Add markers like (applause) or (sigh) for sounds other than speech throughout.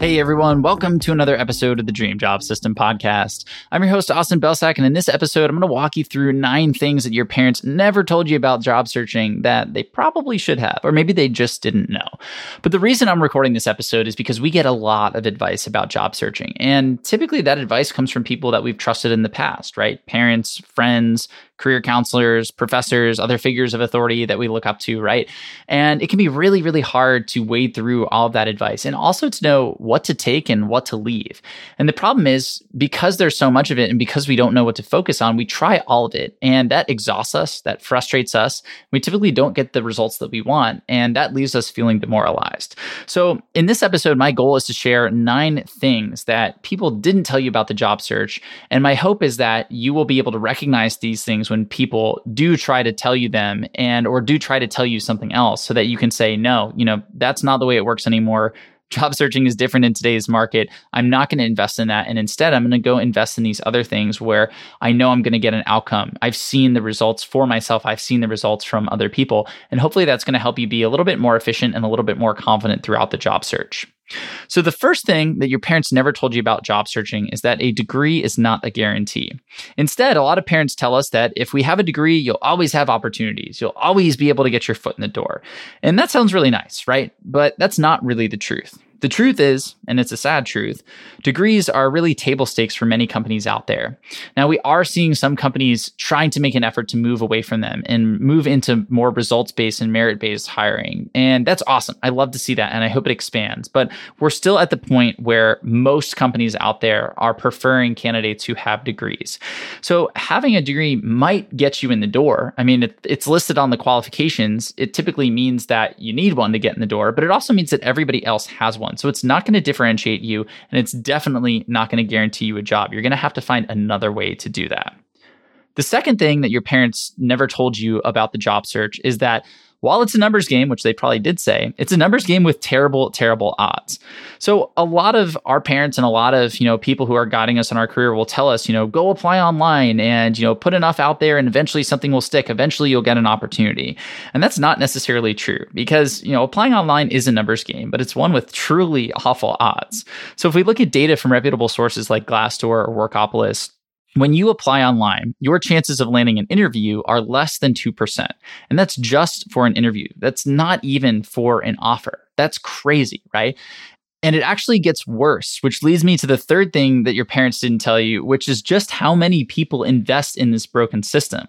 Hey everyone, welcome to another episode of the Dream Job System podcast. I'm your host, Austin Belcak, and in this episode, I'm going to walk you through nine things that your parents never told you about job searching that they probably should have, or maybe they just didn't know. But the reason I'm recording this episode is because we get a lot of advice about job searching, and typically that advice comes from people that we've trusted in the past, right? Parents, friends, career counselors, professors, other figures of authority that we look up to, right? And it can be really, really hard to wade through all of that advice and also to know what to take and what to leave. And the problem is because there's so much of it and because we don't know what to focus on, we try all of it and that exhausts us, that frustrates us. We typically don't get the results that we want and that leaves us feeling demoralized. So, in this episode, my goal is to share nine things that people didn't tell you about the job search. And my hope is that you will be able to recognize these things when people do try to tell you them and or do try to tell you something else so that you can say no you know that's not the way it works anymore job searching is different in today's market i'm not going to invest in that and instead i'm going to go invest in these other things where i know i'm going to get an outcome. I've seen the results for myself i've seen the results from other people and hopefully that's going to help you be a little bit more efficient and a little bit more confident throughout the job search so, the first thing that your parents never told you about job searching is that a degree is not a guarantee. Instead, a lot of parents tell us that if we have a degree, you'll always have opportunities. You'll always be able to get your foot in the door. And that sounds really nice, right? But that's not really the truth. The truth is, and it's a sad truth, degrees are really table stakes for many companies out there. Now, we are seeing some companies trying to make an effort to move away from them and move into more results based and merit based hiring. And that's awesome. I love to see that and I hope it expands. But we're still at the point where most companies out there are preferring candidates who have degrees. So, having a degree might get you in the door. I mean, it, it's listed on the qualifications. It typically means that you need one to get in the door, but it also means that everybody else has one. So it's not going to differentiate you, and it's definitely not going to guarantee you a job. You're going to have to find another way to do that. The second thing that your parents never told you about the job search is that while it's a numbers game, which they probably did say, it's a numbers game with terrible, terrible odds. So a lot of our parents and a lot of, you know, people who are guiding us in our career will tell us, you know, go apply online and, you know, put enough out there and eventually something will stick. Eventually you'll get an opportunity. And that's not necessarily true because, you know, applying online is a numbers game, but it's one with truly awful odds. So if we look at data from reputable sources like Glassdoor or Workopolis, when you apply online, your chances of landing an interview are less than 2%. And that's just for an interview. That's not even for an offer. That's crazy, right? And it actually gets worse, which leads me to the third thing that your parents didn't tell you, which is just how many people invest in this broken system.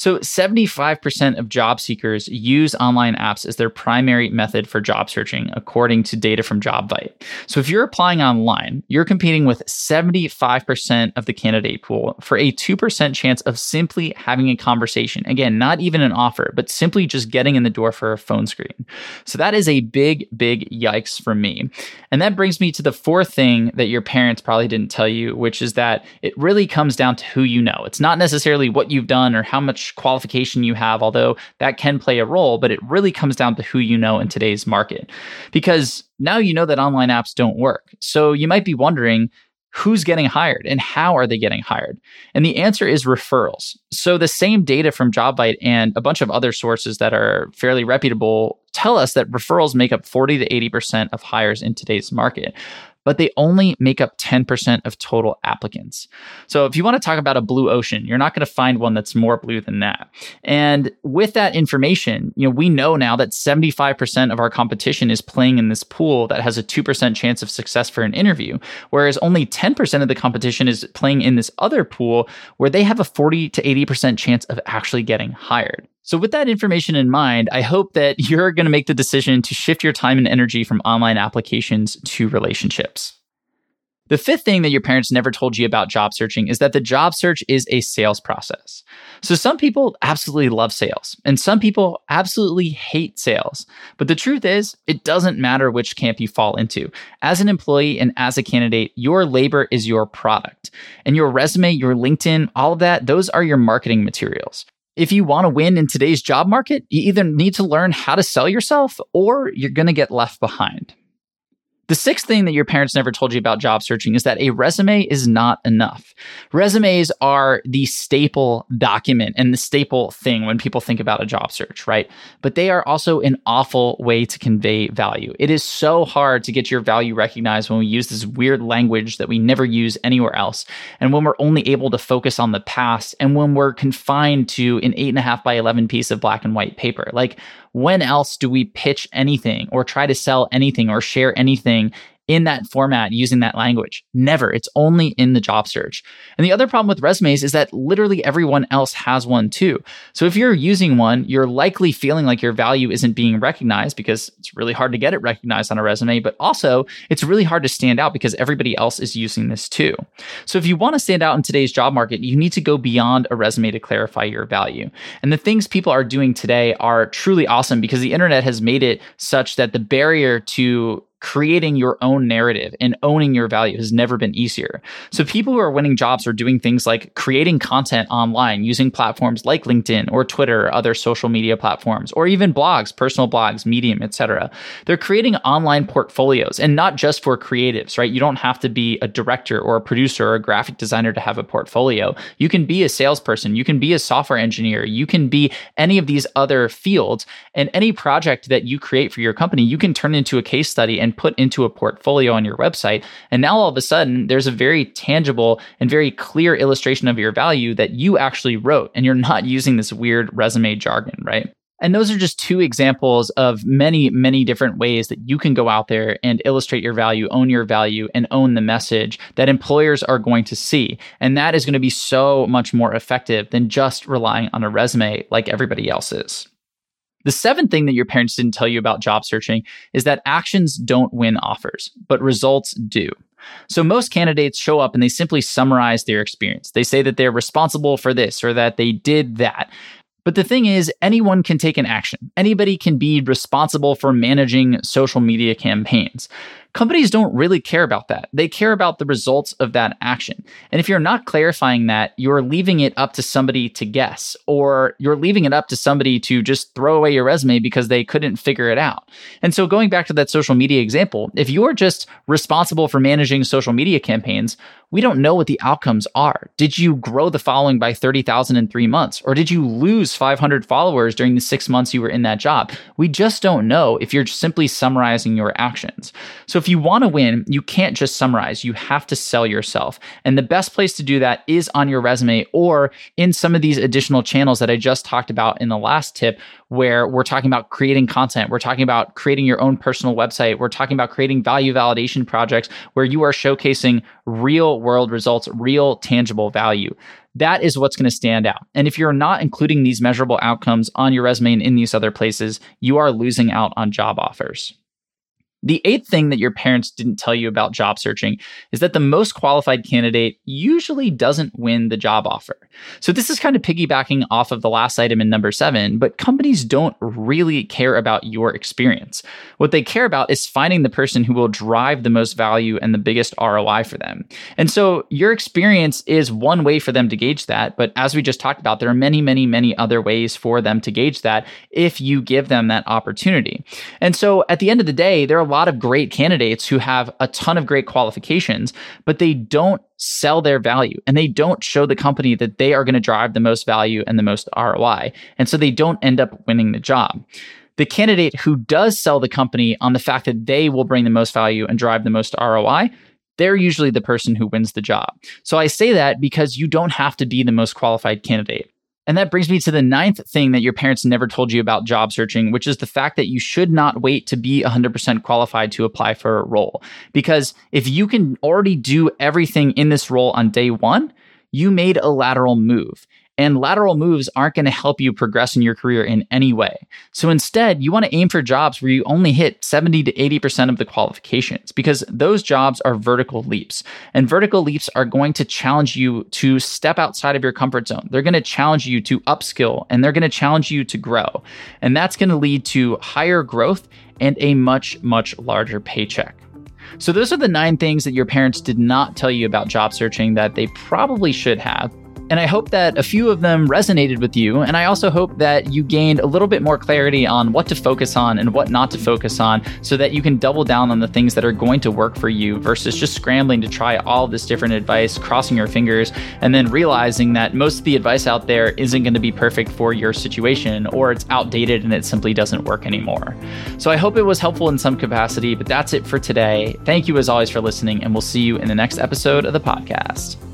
So, 75% of job seekers use online apps as their primary method for job searching, according to data from JobVite. So, if you're applying online, you're competing with 75% of the candidate pool for a 2% chance of simply having a conversation. Again, not even an offer, but simply just getting in the door for a phone screen. So, that is a big, big yikes for me. And that brings me to the fourth thing that your parents probably didn't tell you, which is that it really comes down to who you know. It's not necessarily what you've done or how much qualification you have, although that can play a role, but it really comes down to who you know in today's market. Because now you know that online apps don't work. So you might be wondering, who's getting hired and how are they getting hired? And the answer is referrals. So the same data from JobVite and a bunch of other sources that are fairly reputable tell us that referrals make up 40 to 80% of hires in today's market but they only make up 10% of total applicants. So if you want to talk about a blue ocean, you're not going to find one that's more blue than that. And with that information, you know, we know now that 75% of our competition is playing in this pool that has a 2% chance of success for an interview, whereas only 10% of the competition is playing in this other pool where they have a 40 to 80% chance of actually getting hired. So, with that information in mind, I hope that (laughs) you're going to make the decision to shift your time and energy from online applications to relationships. The fifth thing that your parents never told you about job searching is that the job search is a sales process. So, some people absolutely love sales, and some people absolutely hate sales. But the truth is, it doesn't matter which camp you fall into. As an employee and as a candidate, your labor is your product. And your resume, your LinkedIn, all of that, those are your marketing materials If you want to win in today's job market, you either need to learn how to sell yourself or you're going to get left behind. The sixth thing that your parents never told you about job searching is that a resume is not enough. Resumes are the staple document and the staple thing when people think about a job search, right? But they are also an awful way to convey value. It is so hard to get your value recognized when we use this weird language that we never use anywhere else. And when we're only able to focus on the past and when we're confined to an eight and a half by 11 piece of black and white paper. Like, when else do we pitch anything or try to sell anything or share anything in that format using that language. Never. It's only in the job search. And the other problem with resumes is that literally everyone else has one too. So if you're using one, you're likely feeling like your value isn't being recognized because it's really hard to get it recognized on a resume, but also it's really hard to stand out because everybody else is using this too. So if you want to stand out in today's job market, you need to go beyond a resume to clarify your value. And the things people are doing today are truly awesome because the internet has made it such that the barrier to creating your own narrative and owning your value has never been easier. So people who are winning jobs are doing things like creating content online using platforms like LinkedIn or Twitter or other social media platforms or even blogs, personal blogs, Medium, etc. They're creating online portfolios and not just for creatives, right? You don't have to be a director or a producer or a graphic designer to have a portfolio. You can be a salesperson, you can be a software engineer, you can be any of these other fields and any project that you create for your company, you can turn into a case study and and put into a portfolio on your website. And now all of a sudden, there's a very tangible and very clear illustration of your value that you actually wrote, and you're not using this weird resume jargon, right? And those are just two examples of many, many different ways that you can go out there and illustrate your value, own your value, and own the message that employers are going to see. And that is going to be so much more effective than just relying on a resume like everybody else is. The seventh thing that your parents didn't tell you about job searching is that actions don't win offers, but results do. So most candidates show up and they simply summarize their experience. They say that they're responsible for this or that they did that. But the thing is, anyone can take an action. Anybody can be responsible for managing social media campaigns. Companies don't really care about that. They care about the results of that action. And if you're not clarifying that, you're leaving it up to somebody to guess, or you're leaving it up to somebody to just throw away your resume because they couldn't figure it out. And so, going back to that social media example, if you're just responsible for managing social media campaigns, we don't know what the outcomes are. Did you grow the following by 30,000 in three months? Or did you lose 500 followers during the six months you were in that job? We just don't know if you're simply summarizing your actions. So if you want to win, you can't just summarize. You have to sell yourself. And the best place to do that is on your resume or in some of these additional channels that I just talked about in the last tip, where we're talking about creating content. We're talking about creating your own personal website. We're talking about creating value validation projects where you are showcasing real world results, real tangible value. That is what's going to stand out. And if you're not including these measurable outcomes on your resume and in these other places, you are losing out on job offers. The eighth thing that your parents didn't tell you about job searching is that the most qualified candidate usually doesn't win the job offer. So, this is kind of piggybacking off of the last item in number seven, but companies don't really care about your experience. What they care about is finding the person who will drive the most value and the biggest ROI for them. And so, your experience is one way for them to gauge that. But as we just talked about, there are many, many, many other ways for them to gauge that if you give them that opportunity. And so, at the end of the day, there are lot of great candidates who have a ton of great qualifications, but they don't sell their value and they don't show the company that they are going to drive the most value and the most ROI. And so they don't end up winning the job. The candidate who does sell the company on the fact that they will bring the most value and drive the most ROI, they're usually the person who wins the job. So I say that because you don't have to be the most qualified candidate. And that brings me to the ninth thing that your parents never told you about job searching, which is the fact that you should not wait to be 100% qualified to apply for a role. Because if you can already do everything in this role on day one, you made a lateral move. And lateral moves aren't going to help you progress in your career in any way. So instead, you want to aim for jobs where you only hit 70 to 80% of the qualifications because those jobs are vertical leaps. And vertical leaps are going to challenge you to step outside of your comfort zone. They're going to challenge you to upskill and they're going to challenge you to grow. And that's going to lead to higher growth and a much, much larger paycheck. So, those are the nine things that your parents did not tell you about job searching that they probably should have. And I hope that a few of them resonated with you. And I also hope that you gained a little bit more clarity on what to focus on and what not to focus on so that you can double down on the things that are going to work for you versus just scrambling to try all this different advice, crossing your fingers, and then realizing that most of the advice out there isn't going to be perfect for your situation or it's outdated and it simply doesn't work anymore. So I hope it was helpful in some capacity, but that's it for today. Thank you as always for listening, and we'll see you in the next episode of the podcast.